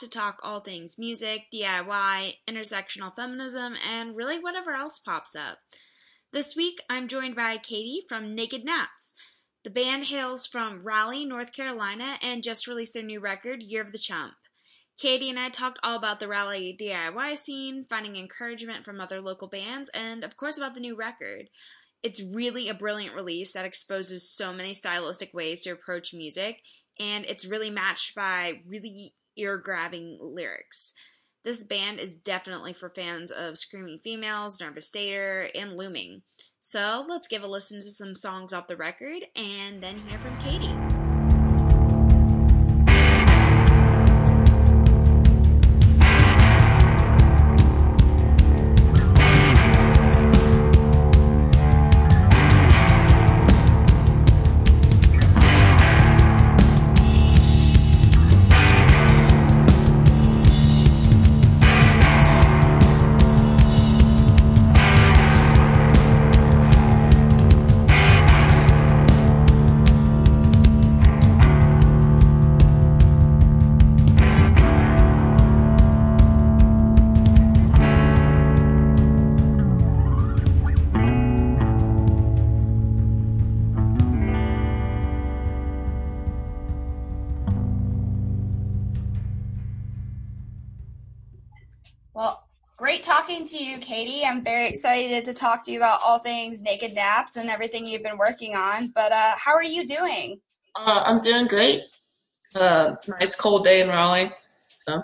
to talk all things music, DIY, intersectional feminism, and really whatever else pops up. This week, I'm joined by Katie from Naked Naps. The band hails from Raleigh, North Carolina, and just released their new record, Year of the Chump. Katie and I talked all about the Raleigh DIY scene, finding encouragement from other local bands, and of course about the new record it's really a brilliant release that exposes so many stylistic ways to approach music, and it's really matched by really ear grabbing lyrics. This band is definitely for fans of Screaming Females, Nervous Dater, and Looming. So let's give a listen to some songs off the record and then hear from Katie. To you, Katie. I'm very excited to talk to you about all things naked naps and everything you've been working on. But uh, how are you doing? Uh, I'm doing great. Uh, nice cold day in Raleigh. So,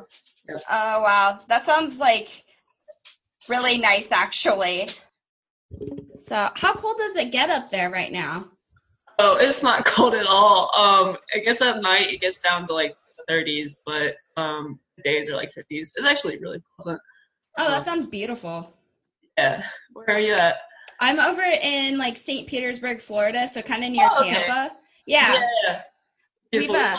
yeah. Oh wow, that sounds like really nice, actually. So, how cold does it get up there right now? Oh, it's not cold at all. Um, I guess at night it gets down to like the 30s, but um, days are like 50s. It's actually really pleasant. Oh, that sounds beautiful. Yeah. Where are you at? I'm over in like St. Petersburg, Florida, so kind of near oh, okay. Tampa. Yeah. Yeah. We've, uh,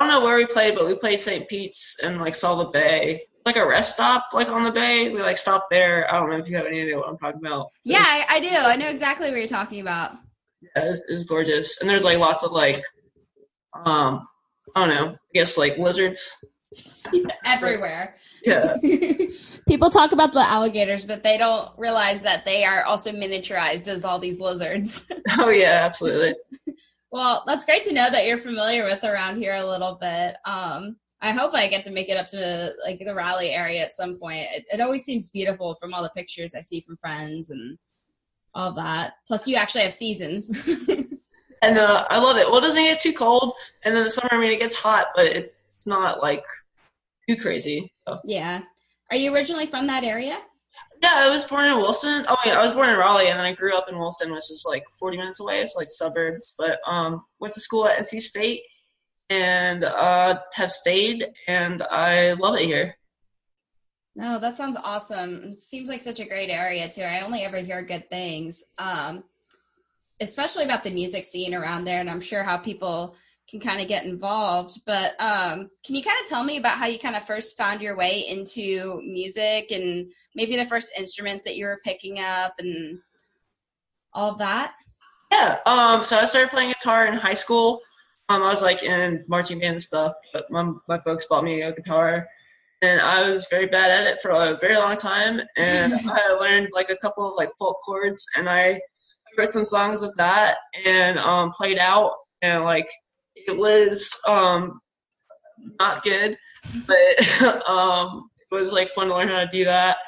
I don't know where we played, but we played St. Pete's and like saw the bay, like a rest stop, like on the bay. We like stopped there. I don't know if you have any idea what I'm talking about. Yeah, was, I, I, do. I know exactly what you're talking about. Yeah, it's, it's gorgeous, and there's like lots of like, um, I don't know. I guess like lizards everywhere. Yeah. People talk about the alligators, but they don't realize that they are also miniaturized as all these lizards. oh yeah, absolutely. well, that's great to know that you're familiar with around here a little bit. Um, I hope I get to make it up to like the Raleigh area at some point. It, it always seems beautiful from all the pictures I see from friends and all that. Plus, you actually have seasons. and uh, I love it. Well, it doesn't get too cold, and then the summer, I mean, it gets hot, but it's not like too crazy. So. Yeah. Are you originally from that area? Yeah, I was born in Wilson. Oh wait, I was born in Raleigh, and then I grew up in Wilson, which is like 40 minutes away. It's like suburbs. But um, went to school at NC State, and uh, have stayed, and I love it here. No, that sounds awesome. It seems like such a great area too. I only ever hear good things, um, especially about the music scene around there, and I'm sure how people can kind of get involved. But um, can you kind of tell me about how you kind of first found your way into music and maybe the first instruments that you were picking up and all that? Yeah. Um, so I started playing guitar in high school. Um, I was like in marching band and stuff, but my, my folks bought me a guitar. And I was very bad at it for a very long time. And I learned like a couple of like folk chords and I wrote some songs with that and um, played out and like it was um, not good, but um, it was like fun to learn how to do that.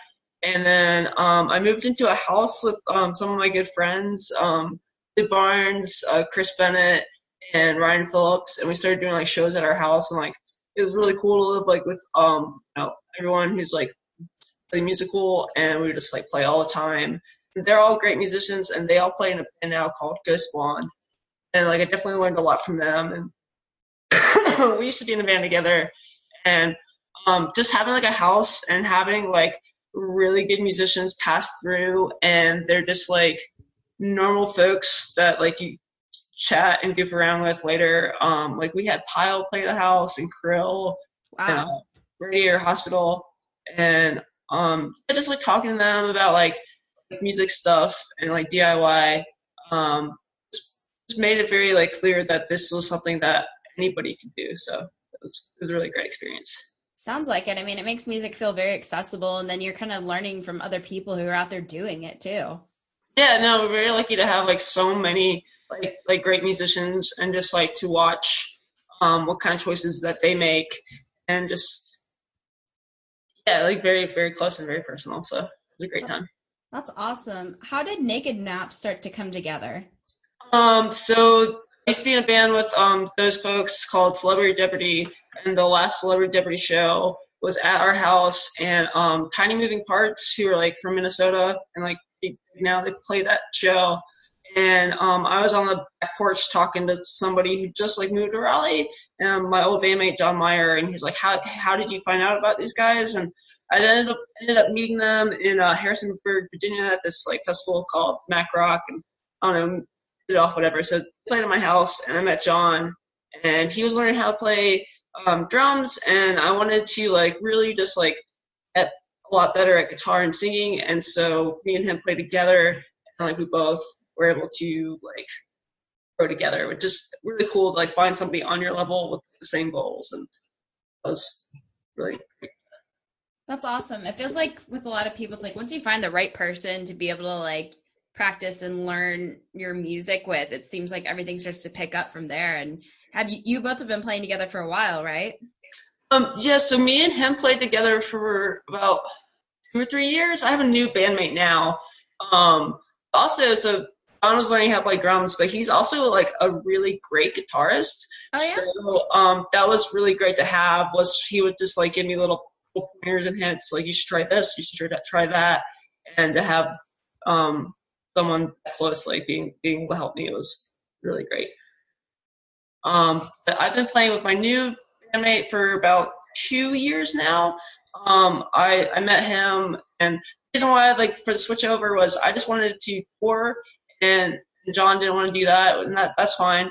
And then um, I moved into a house with um, some of my good friends, um, Barnes, uh, Chris Bennett, and Ryan Phillips, and we started doing like shows at our house, and like it was really cool to live like with um, you know, everyone who's like really musical, and we would just like play all the time. they're all great musicians, and they all play in a band now called Ghost Blonde and like I definitely learned a lot from them. And we used to be in the band together, and um, just having like a house and having like really good musicians pass through, and they're just like normal folks that like you chat and goof around with later. Um, like we had Pile play the house and Krill, wow. and uh, Radiator Hospital, and um, just like talking to them about like music stuff and like DIY. Um, made it very like clear that this was something that anybody could do. So it was, it was a really great experience. Sounds like it. I mean, it makes music feel very accessible, and then you're kind of learning from other people who are out there doing it too. Yeah, no, we're very lucky to have like so many like like great musicians, and just like to watch um, what kind of choices that they make, and just yeah, like very very close and very personal. So it was a great time. That's awesome. How did Naked Nap start to come together? Um, so I used to be in a band with um those folks called Celebrity Jeopardy, and the last Celebrity Jeopardy show was at our house, and um Tiny Moving Parts, who are like from Minnesota, and like now they play that show. And um, I was on the back porch talking to somebody who just like moved to Raleigh, and my old bandmate John Meyer, and he's like, "How how did you find out about these guys?" And I ended up ended up meeting them in uh, Harrisonburg, Virginia, at this like festival called Mac Rock, and I don't know, it off whatever. So played at my house, and I met John, and he was learning how to play um, drums, and I wanted to like really just like get a lot better at guitar and singing, and so me and him played together, and like we both were able to like grow together, which is really cool to like find somebody on your level with the same goals, and that was really. That's awesome. It feels like with a lot of people, it's like once you find the right person to be able to like practice and learn your music with, it seems like everything starts to pick up from there. And have you, you both have been playing together for a while, right? Um, yeah, so me and him played together for about two or three years. I have a new bandmate now. Um, also, so Don was learning how to play drums, but he's also like a really great guitarist. Oh, yeah? So um, that was really great to have. Was he would just like give me little pointers and hints, like you should try this, you should try that, and to have um, someone close like being being able to help me it was really great. Um, I've been playing with my new bandmate for about two years now. Um, I I met him, and the reason why I like for the switch over was I just wanted to tour, and John didn't want to do that, and that that's fine.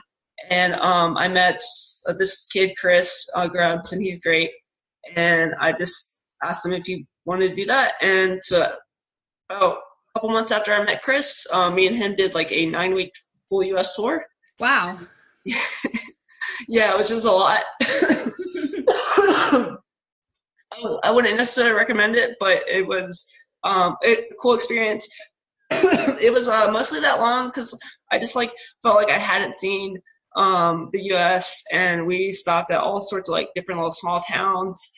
And um, I met uh, this kid Chris uh, Grubbs, and he's great. And I just asked him if he wanted to do that, and so oh, a couple months after I met Chris, uh, me and him did like a nine week full U.S. tour. Wow. yeah, it was just a lot. I wouldn't necessarily recommend it, but it was um, a cool experience. it was uh, mostly that long because I just like felt like I hadn't seen um, the U.S. and we stopped at all sorts of like different little small towns,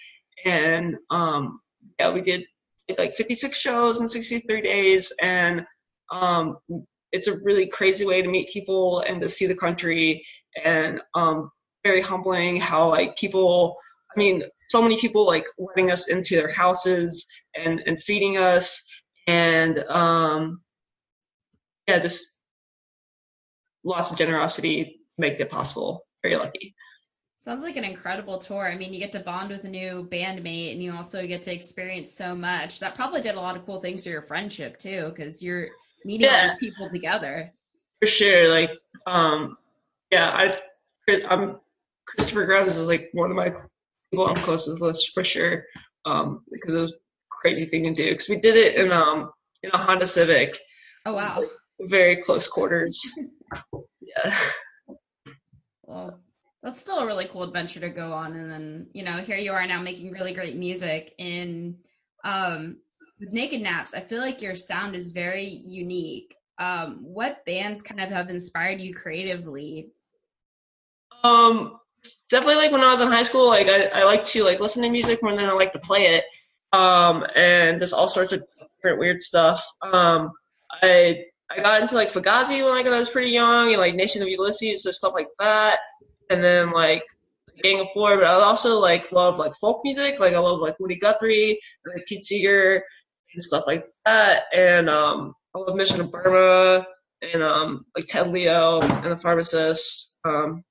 and um, yeah, we did like 56 shows in 63 days, and um, it's a really crazy way to meet people and to see the country, and um, very humbling how like people. I mean, so many people like letting us into their houses and and feeding us, and um, yeah, this lots of generosity make it possible. Very lucky. Sounds like an incredible tour. I mean, you get to bond with a new bandmate and you also get to experience so much. That probably did a lot of cool things to your friendship too, because you're meeting yeah. all these people together. For sure. Like, um, yeah, I, I'm Christopher Grubbs is like one of my people I'm closest with for sure. Um, because it was a crazy thing to do. Because we did it in um in a Honda Civic. Oh wow. Like very close quarters. yeah. Still a really cool adventure to go on. And then you know here you are now making really great music in um with naked naps. I feel like your sound is very unique. Um what bands kind of have inspired you creatively? Um definitely like when i was in high school like i, I like to like listen to music more than i like to play it. Um and there's all sorts of different weird stuff. Um i i got into like fugazi when like, i was pretty young and like nation of ulysses and stuff like that and then like Gang of Four, but I also like love like folk music. Like I love like Woody Guthrie, and, like Pete Seeger, and stuff like that. And um, I love Mission of Burma, and um, like Ted Leo and the Pharmacist. Um,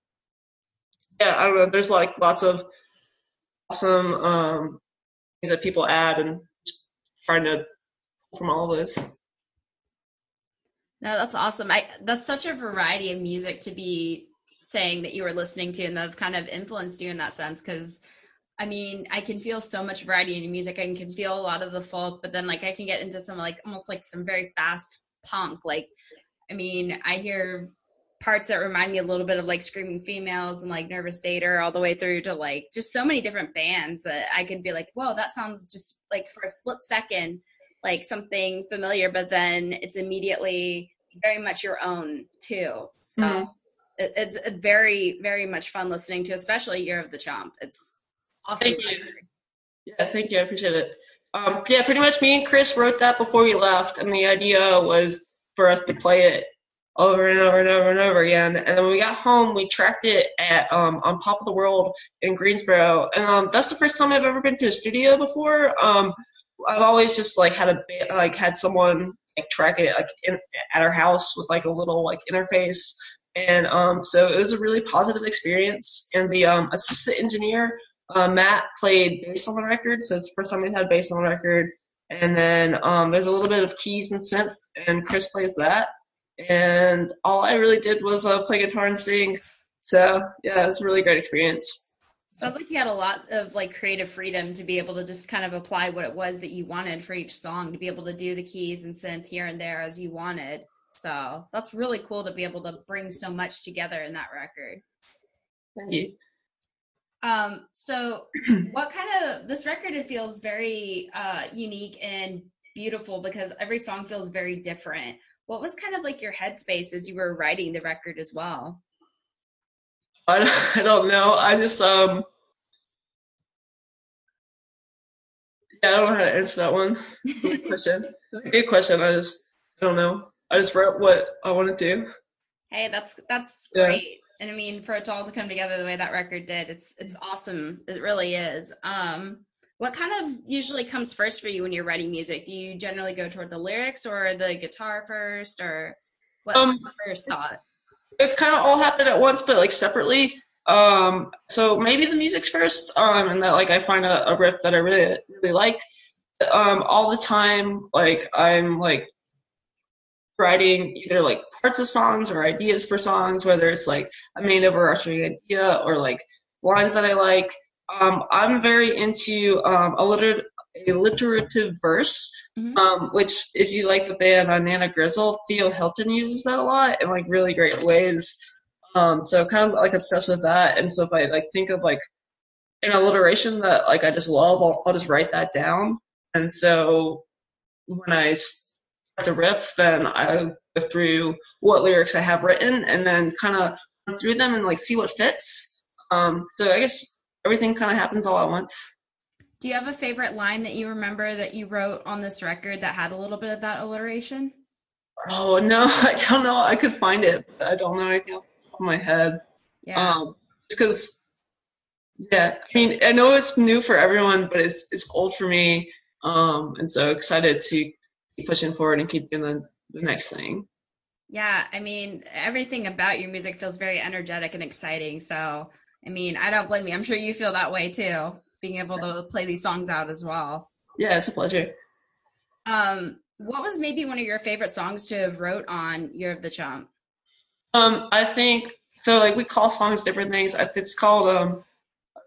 yeah, I don't know. There's like lots of awesome um, things that people add, and trying to pull from all of this. No, that's awesome. I that's such a variety of music to be saying that you were listening to and that have kind of influenced you in that sense because I mean, I can feel so much variety in music. I can feel a lot of the folk, but then like I can get into some like almost like some very fast punk. Like, I mean, I hear parts that remind me a little bit of like Screaming Females and like Nervous Dater, all the way through to like just so many different bands that I could be like, whoa, that sounds just like for a split second like something familiar, but then it's immediately very much your own too. So mm-hmm. It, it's very, very much fun listening to, especially Year of the Chump. It's awesome. Thank you. Yeah, thank you. I appreciate it. Um, yeah, pretty much me and Chris wrote that before we left, and the idea was for us to play it over and over and over and over again. And then when we got home, we tracked it at um, on Pop of the World in Greensboro, and um, that's the first time I've ever been to a studio before. Um, I've always just like had a like had someone like track it like in, at our house with like a little like interface, and um, so it was a really positive experience. And the um, assistant engineer uh, Matt played bass on the record, so it's the first time we had bass on the record. And then um, there's a little bit of keys and synth, and Chris plays that and all I really did was uh, play guitar and sing. So yeah, it was a really great experience. Sounds like you had a lot of like creative freedom to be able to just kind of apply what it was that you wanted for each song, to be able to do the keys and synth here and there as you wanted. So that's really cool to be able to bring so much together in that record. Thank you. Um, so what kind of this record it feels very uh unique and beautiful because every song feels very different what was kind of like your headspace as you were writing the record as well? I, I don't know. I just um yeah, I don't know how to answer that one. Good question. Good question. I just I don't know. I just wrote what I wanted to. Do. Hey, that's that's great. And I mean, for it all to come together the way that record did, it's it's awesome. It really is. Um, what kind of usually comes first for you when you're writing music? Do you generally go toward the lyrics or the guitar first, or what um, first thought? It kind of all happened at once, but like separately. Um, so maybe the music's first, um, and that like I find a, a riff that I really really like. Um, all the time, like I'm like writing either like parts of songs or ideas for songs, whether it's like a main overarching idea or like lines that I like. Um, I'm very into um, a, liter- a literative verse, mm-hmm. um, which, if you like the band on Nana Grizol, Theo Hilton uses that a lot in like really great ways. Um, so kind of like obsessed with that. And so if I like think of like an alliteration that like I just love, I'll, I'll just write that down. And so when I the riff, then I go through what lyrics I have written and then kind of through them and like see what fits. Um, so I guess everything kind of happens all at once. Do you have a favorite line that you remember that you wrote on this record that had a little bit of that alliteration? Oh no, I don't know. I could find it, but I don't know anything off the top of my head. Yeah. Um, because, yeah. I mean, I know it's new for everyone, but it's it's old for me. Um, and so excited to keep pushing forward and keep doing the, next thing. Yeah, I mean, everything about your music feels very energetic and exciting. So I mean, I don't blame you. I'm sure you feel that way too, being able to play these songs out as well. Yeah, it's a pleasure. Um, what was maybe one of your favorite songs to have wrote on Year of the Chump? Um, I think so. Like we call songs different things. It's called um,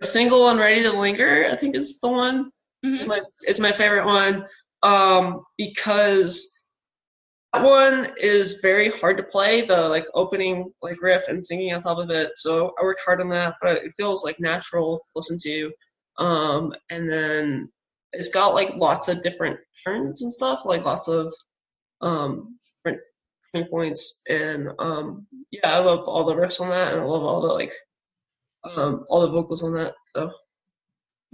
"Single and Ready to Linger." I think is the one. Mm-hmm. It's my it's my favorite one um, because that one is very hard to play the like opening like riff and singing on top of it. So i worked hard on that but it feels like natural to listen to. Um and then it's got like lots of different turns and stuff like lots of um different turning points. And um yeah i love all the riffs on that and i love all the like um all the vocals on that so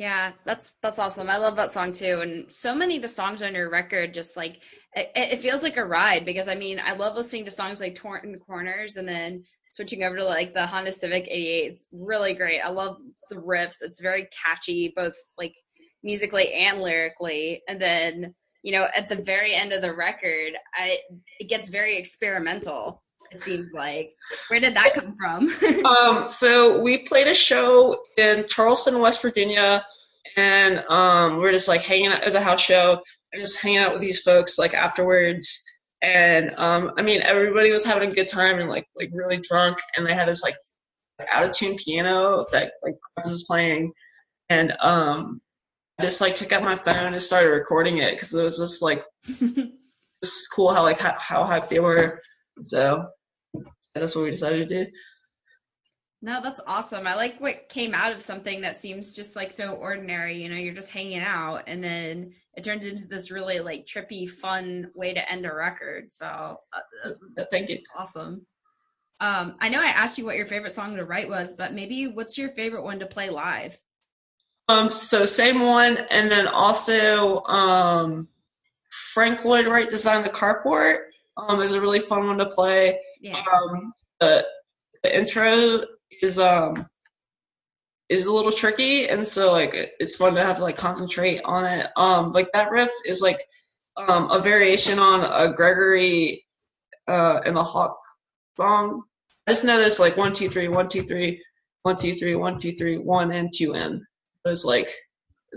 yeah, that's that's awesome. I love that song too, and so many of the songs on your record just like it, it feels like a ride because I mean I love listening to songs like Torn Corners and then switching over to like the Honda Civic 88. It's really great. I love the riffs. It's very catchy, both like musically and lyrically. And then you know at the very end of the record, I it gets very experimental it seems like. Where did that come from? um, so we played a show in Charleston, West Virginia, and um, we are just like hanging out as a house show and just hanging out with these folks like afterwards. And um, I mean, everybody was having a good time and like like really drunk, and they had this like out of tune piano that like was playing, and um, I just like took out my phone and started recording it because it was just like just cool how like how, how hyped they were. So that's what we decided to do. No, that's awesome. I like what came out of something that seems just like so ordinary. You know, you're just hanging out, and then it turns into this really like trippy, fun way to end a record. So, uh, thank you. Awesome. Um, I know I asked you what your favorite song to write was, but maybe what's your favorite one to play live? Um, so same one, and then also um, Frank Lloyd Wright designed the carport. Um, is a really fun one to play. Yeah. Um, the, the intro is um is a little tricky, and so like it's fun to have to like concentrate on it. Um, like that riff is like um a variation on a Gregory uh in the Hawk song. I just know this like one two three one two three one two three one two three one and two n. So it's like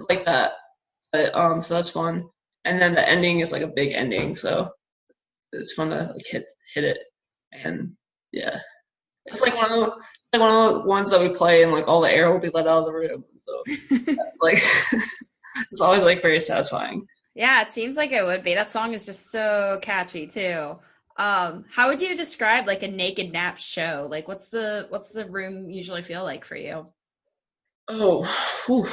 like that. But um so that's fun. And then the ending is like a big ending, so it's fun to like hit hit it. And yeah. It's like one of the like one of the ones that we play and like all the air will be let out of the room. So it's like it's always like very satisfying. Yeah, it seems like it would be. That song is just so catchy too. Um, how would you describe like a naked nap show? Like what's the what's the room usually feel like for you? Oh, whew.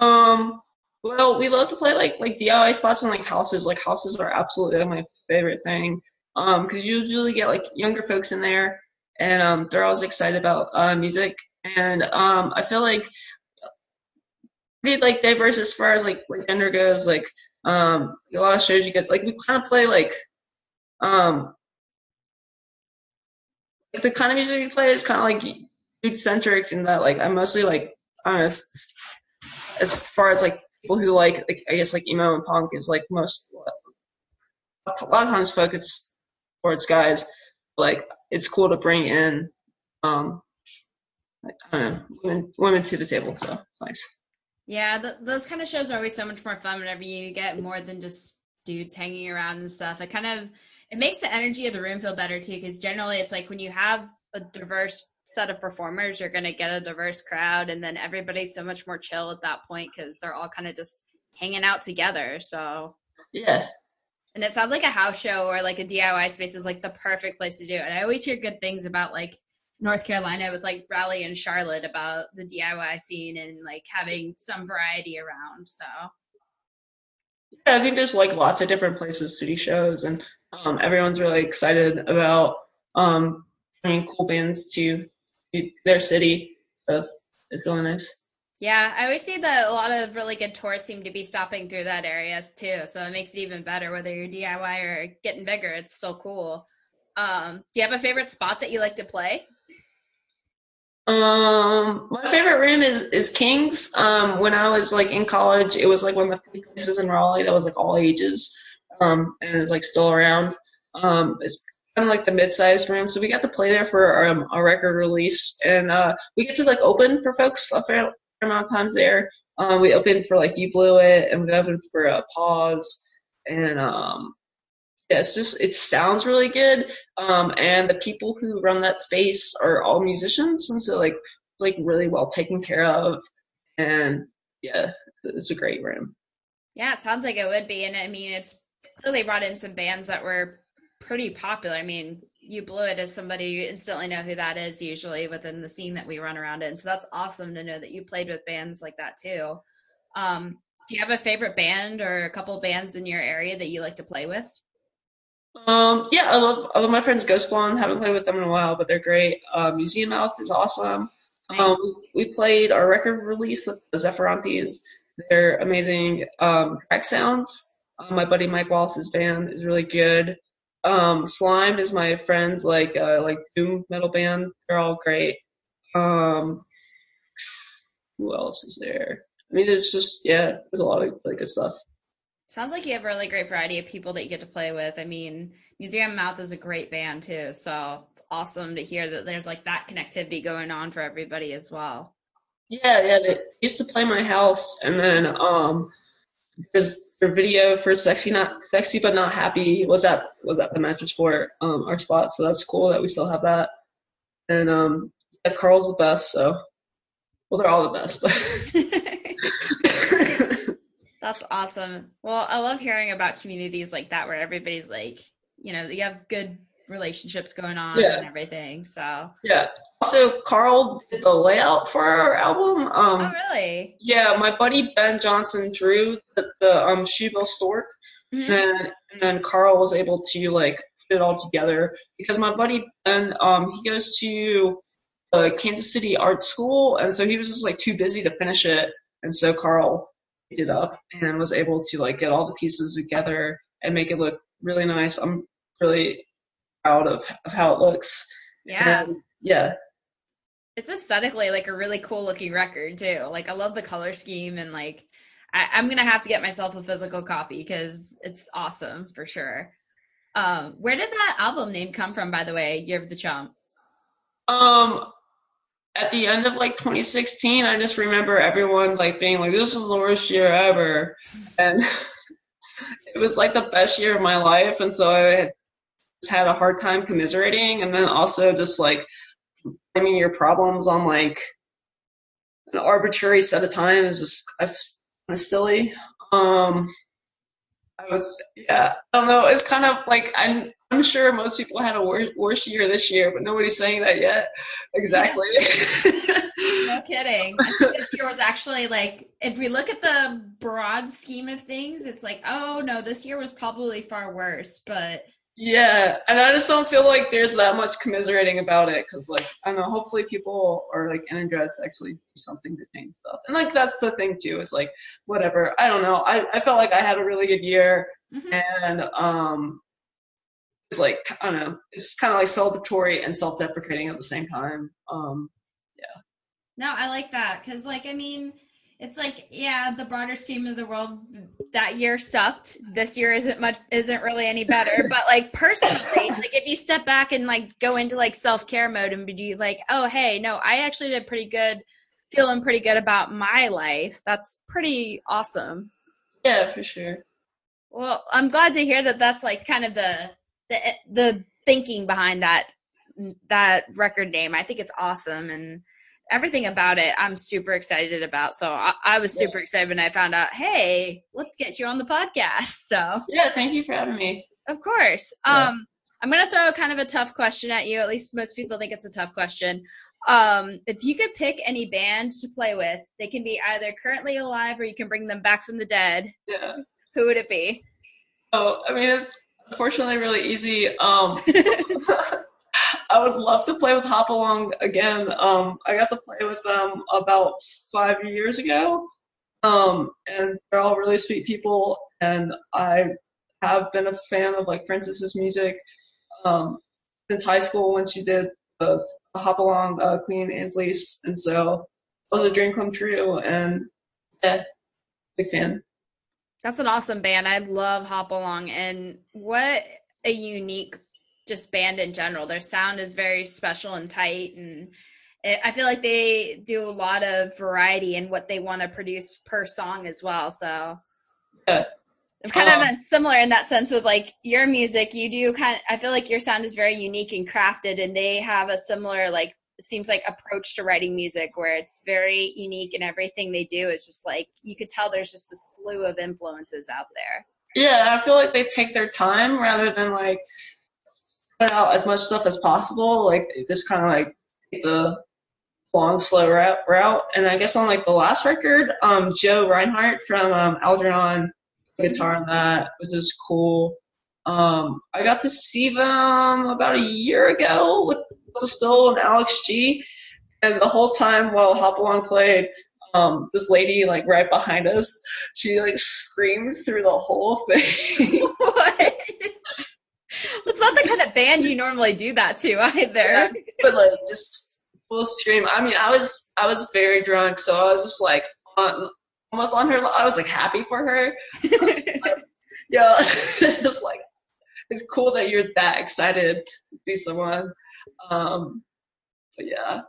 um well, we love to play like like DIY spots and like houses. Like houses are absolutely my favorite thing. Um, because you usually get like younger folks in there and um, they're always excited about uh, music. And um, I feel like pretty like diverse as far as like like gender goes. Like um, a lot of shows you get like we kind of play like um like the kind of music we play is kind of like dude centric in that like I'm mostly like honest as far as like people who like, like I guess like emo and punk is like most a lot of times focused towards guys like it's cool to bring in um I don't know women, women to the table. So nice. Yeah, the, those kind of shows are always so much more fun whenever you get more than just dudes hanging around and stuff. It kind of it makes the energy of the room feel better too, because generally it's like when you have a diverse set of performers, you're going to get a diverse crowd, and then everybody's so much more chill at that point because they're all kind of just hanging out together. So yeah, and it sounds like a house show or like a DIY space is like the perfect place to do it. And I always hear good things about like North Carolina with like Raleigh and Charlotte about the DIY scene and like having some variety around. So yeah, I think there's like lots of different places to do shows, and um, everyone's really excited about um, bringing cool bands to their city. So it's, it's really nice. Yeah, I always see that a lot of really good tours seem to be stopping through that areas too. So it makes it even better whether you're DIY or getting bigger. It's still cool. Um, do you have a favorite spot that you like to play? Um, my favorite room is is King's. Um, when I was like in college, it was like one of the places in Raleigh that was like all ages, um, and it's like still around. Um, it's kind of like the mid-sized room, so we got to play there for um, a record release, and uh, we get to like open for folks a fair, amount of times there. Um, we opened for like You Blew It, and we opened for a Pause, and um, yeah, it's just it sounds really good. Um, and the people who run that space are all musicians, and so like it's like really well taken care of, and yeah, it's a great room. Yeah, it sounds like it would be, and I mean it's clearly brought in some bands that were pretty popular. I mean, you blew it as somebody you instantly know who that is usually within the scene that we run around in. So that's awesome to know that you played with bands like that too. Um, do you have a favorite band or a couple bands in your area that you like to play with? Um, yeah, I love I love my friends Ghost Blonde. Haven't played with them in a while, but they're great. Uh, Museum Mouth is awesome. Nice. Um, we played our record release with the Zephyranthes. They're amazing. Um, Crack Sounds. Uh, my buddy Mike Wallace's band is really good. Um, Slime is my friend's like uh, like doom metal band. They're all great. Um, who else is there? I mean, there's just yeah, there's a lot of really good stuff. Sounds like you have a really great variety of people that you get to play with. I mean, Museum Mouth is a great band too, so it's awesome to hear that there's like that connectivity going on for everybody as well. Yeah, yeah. They used to play my house, and then um, there's their video for sexy not sexy but not happy was at was at the mattress for um, our spot. So that's cool that we still have that. And um yeah, carl's the best so well they're all the best but that's awesome. Well i love hearing about communities like that where everybody's like you know you have good relationships going on Yeah. and everything. So, Yeah. Also, Carl did the layout for our album. Um, oh really? Yeah, my buddy Ben Johnson drew the, the um Shoebill Stork, Mhm. and then and then Carl was able to like put it all together because my buddy Ben um he goes to the Kansas City Art School, and so he was just like too busy to finish it, and so Carl picked it up and was able to like get all the pieces together and make it look really nice. I'm really proud of, of how it looks. Yeah. And, yeah. it's aesthetically like a really cool looking record too. Like I love the color scheme and like I, I'm gonna have to get myself a physical copy because it's awesome for sure. Um, where did that album name come from, by the way? Year of the Chump. Um, at the end of like 2016, I just remember everyone like being like, "This is the worst year ever," and it was like the best year of my life, and so I had, just had a hard time commiserating, and then also just like blaming your problems on like an arbitrary set of time is just kind of silly. Um, I was yeah, I don't know. It's kind of like I'm I'm sure most people had a worse worse year this year, but nobody's saying that yet. Exactly. No kidding. This year was actually like, if we look at the broad scheme of things, it's like, oh no, this year was probably far worse. But yeah, and I just don't feel like there's that much commiserating about it because, like, I don't know. Hopefully, people are like energized to actually do something to change stuff. And like, that's the thing too. Is like, whatever. I don't know. I I felt like I had a really good year, Mhm. and um, it's like I don't know. It's kind of like celebratory and self-deprecating at the same time. Um, yeah. No, I like that because, like, I mean, it's like, yeah, the broader scheme of the world that year sucked. This year isn't much, isn't really any better. but like personally, like if you step back and like go into like self care mode and be like, oh hey, no, I actually did pretty good, feeling pretty good about my life. That's pretty awesome. yeah, for sure. Well, I'm glad to hear that. That's like kind of the the the thinking behind that that record name. I think it's awesome and everything about it. I'm super excited about. So I, I was super excited when I found out. Hey, let's get you on the podcast. So Yeah, thank you for having me. of course, Yeah. um, I'm gonna throw kind of a tough question at you. At least most people think it's a tough question. Um, if you could pick any band to play with, they can be either currently alive or you can bring them back from the dead. Yeah. Who would it be? Oh, I mean, it's unfortunately really easy. Um, I would love to play with Hop Along again. Um, I got to play with them about five years ago, um, and they're all really sweet people. And I have been a fan of like Frances's music um, since high school when she did the Hop Along uh, Queen Ansleis, and so it was a dream come true. And yeah, big fan. That's an awesome band. I love Hop Along, and what a unique just band in general. Their sound is very special and tight, and it, I feel like they do a lot of variety in what they want to produce per song as well. So Yeah. I'm kind Um, of similar in that sense with like your music. You do kind. I feel like your sound is very unique and crafted, and they have a similar like seems like approach to writing music where it's very unique and everything they do is just like you could tell there's just a slew of influences out there. Yeah, I feel like they take their time rather than like put out as much stuff as possible. Like just kind of like the long, slow route, route. And I guess on like the last record, um, Joe Reinhart from um, Algernon guitar on that, which is cool. Um, I got to see them about a year ago with the Spill and Alex G, and the whole time while Hop Along played, um, this lady like right behind us, she like screamed through the whole thing. what? Not the band you normally do that to either. but like just full scream. I mean, I was I was very drunk, so I was just like on almost on her. I was like happy for her. Yeah, it's just like it's cool that you're that excited to see someone. Um, but yeah,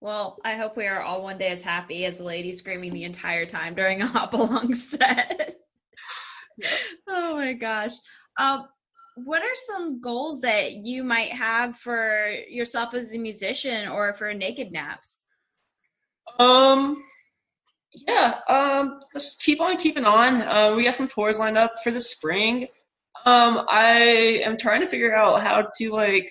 well, I hope we are all one day as happy as the lady screaming the entire time during a hop along set. oh my gosh. Um, what are some goals that you might have for yourself as a musician or for Naked Naps? um, yeah, um, just keep on keeping on. Uh, we got some tours lined up for the spring. Um, I am trying to figure out how to like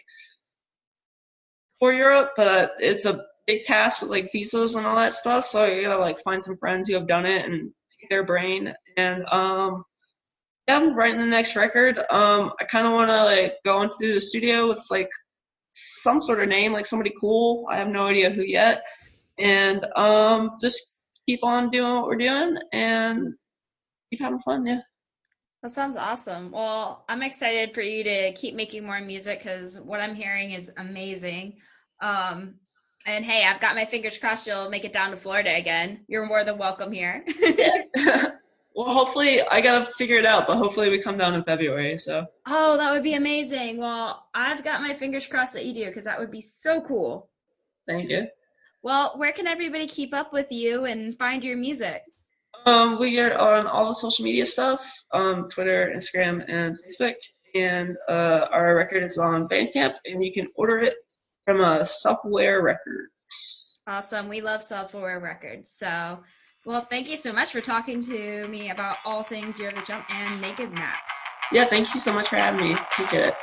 for Europe, but it's a big task with like visas and all that stuff. So I gotta like find some friends who have done it and pick their brain. And um, yeah, I'm writing the next record. Um, I kind of want to like go into the studio with like some sort of name, like somebody cool. I have no idea who yet, and um, just keep on doing what we're doing and keep having fun. Yeah. That sounds awesome. Well, I'm excited for you to keep making more music because what I'm hearing is amazing. Um, and hey, I've got my fingers crossed you'll make it down to Florida again. You're more than welcome here. well, hopefully, I gotta figure it out, but hopefully, we come down in February. So. Oh, that would be amazing. Well, I've got my fingers crossed that you do because that would be so cool. Thank you. Well, where can everybody keep up with you and find your music? Um, we are on all the social media stuff, um, Twitter, Instagram, and Facebook. And uh, our record is on Bandcamp, and you can order it from uh, Self-Aware Records. Awesome. We love Self-Aware Records. So, well, thank you so much for talking to me about all things Year of the Chump and Naked Naps. Yeah, thank you so much for having me. Appreciate it.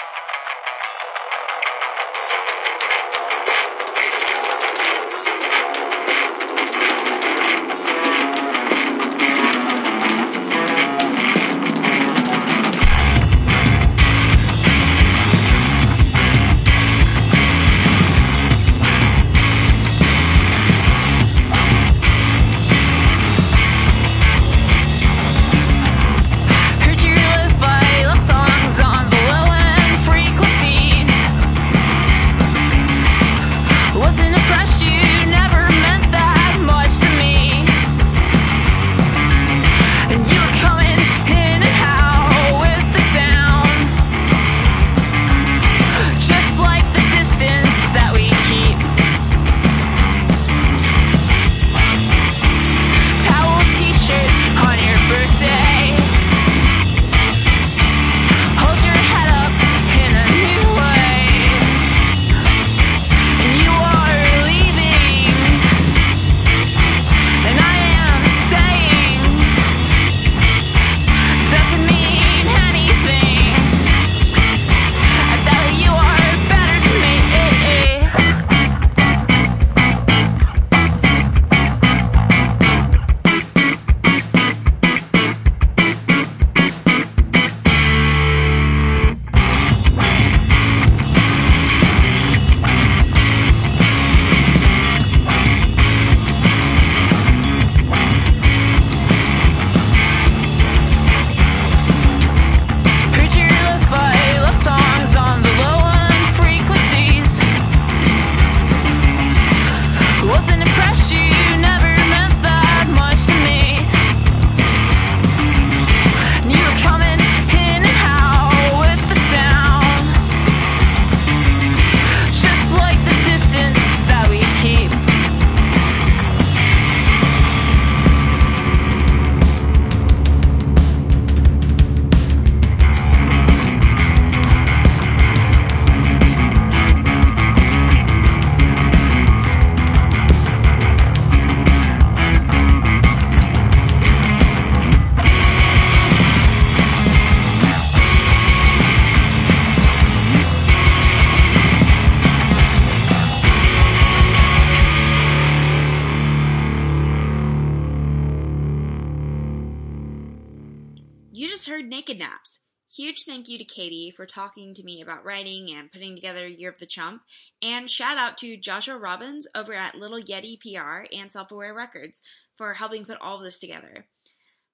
Thank you to Katie for talking to me about writing and putting together Year of the Chump, and shout out to Joshua Robbins over at Little Yeti PR and Self Aware Records for helping put all of this together.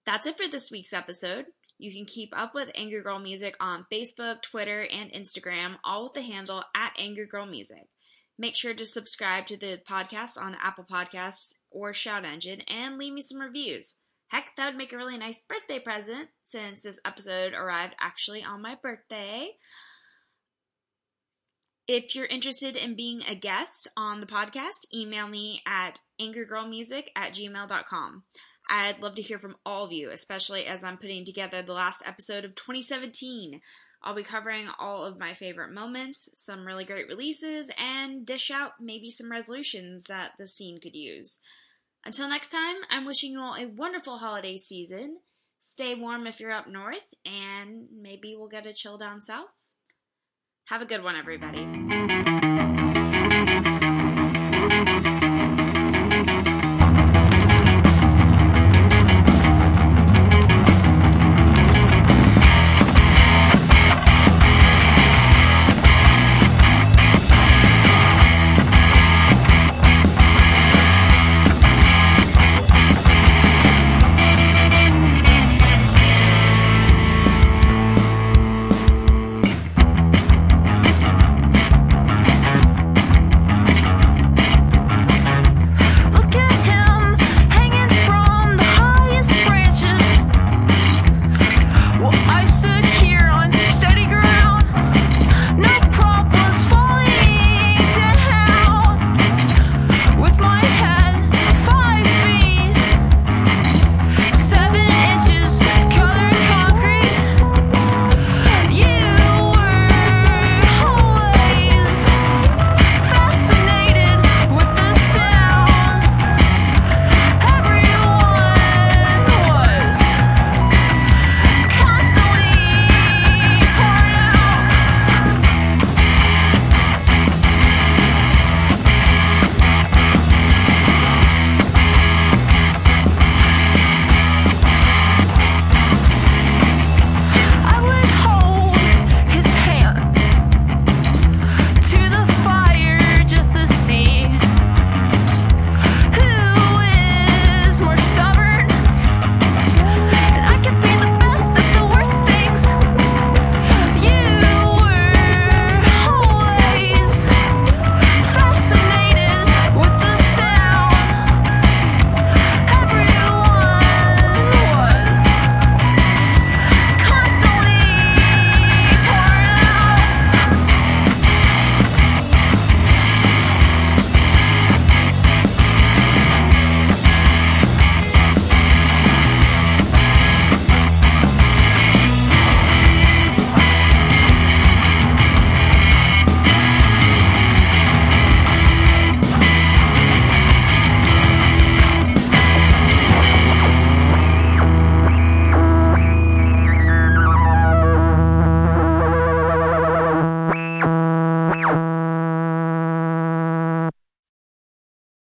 That's it for this week's episode. You can keep up with Angry Girl Music on Facebook, Twitter, and Instagram, all with the handle at Angry Girl Music. Make sure to subscribe to the podcast on Apple Podcasts or Shout Engine and leave me some reviews. Heck, that would make a really nice birthday present since this episode arrived actually on my birthday. If you're interested in being a guest on the podcast, email me at angrygirlmusic at gmail.com. I'd love to hear from all of you, especially as I'm putting together the last episode of 2017. I'll be covering all of my favorite moments, some really great releases, and dish out maybe some resolutions that the scene could use. Until next time, I'm wishing you all a wonderful holiday season. Stay warm if you're up north, and maybe we'll get a chill down south. Have a good one, everybody.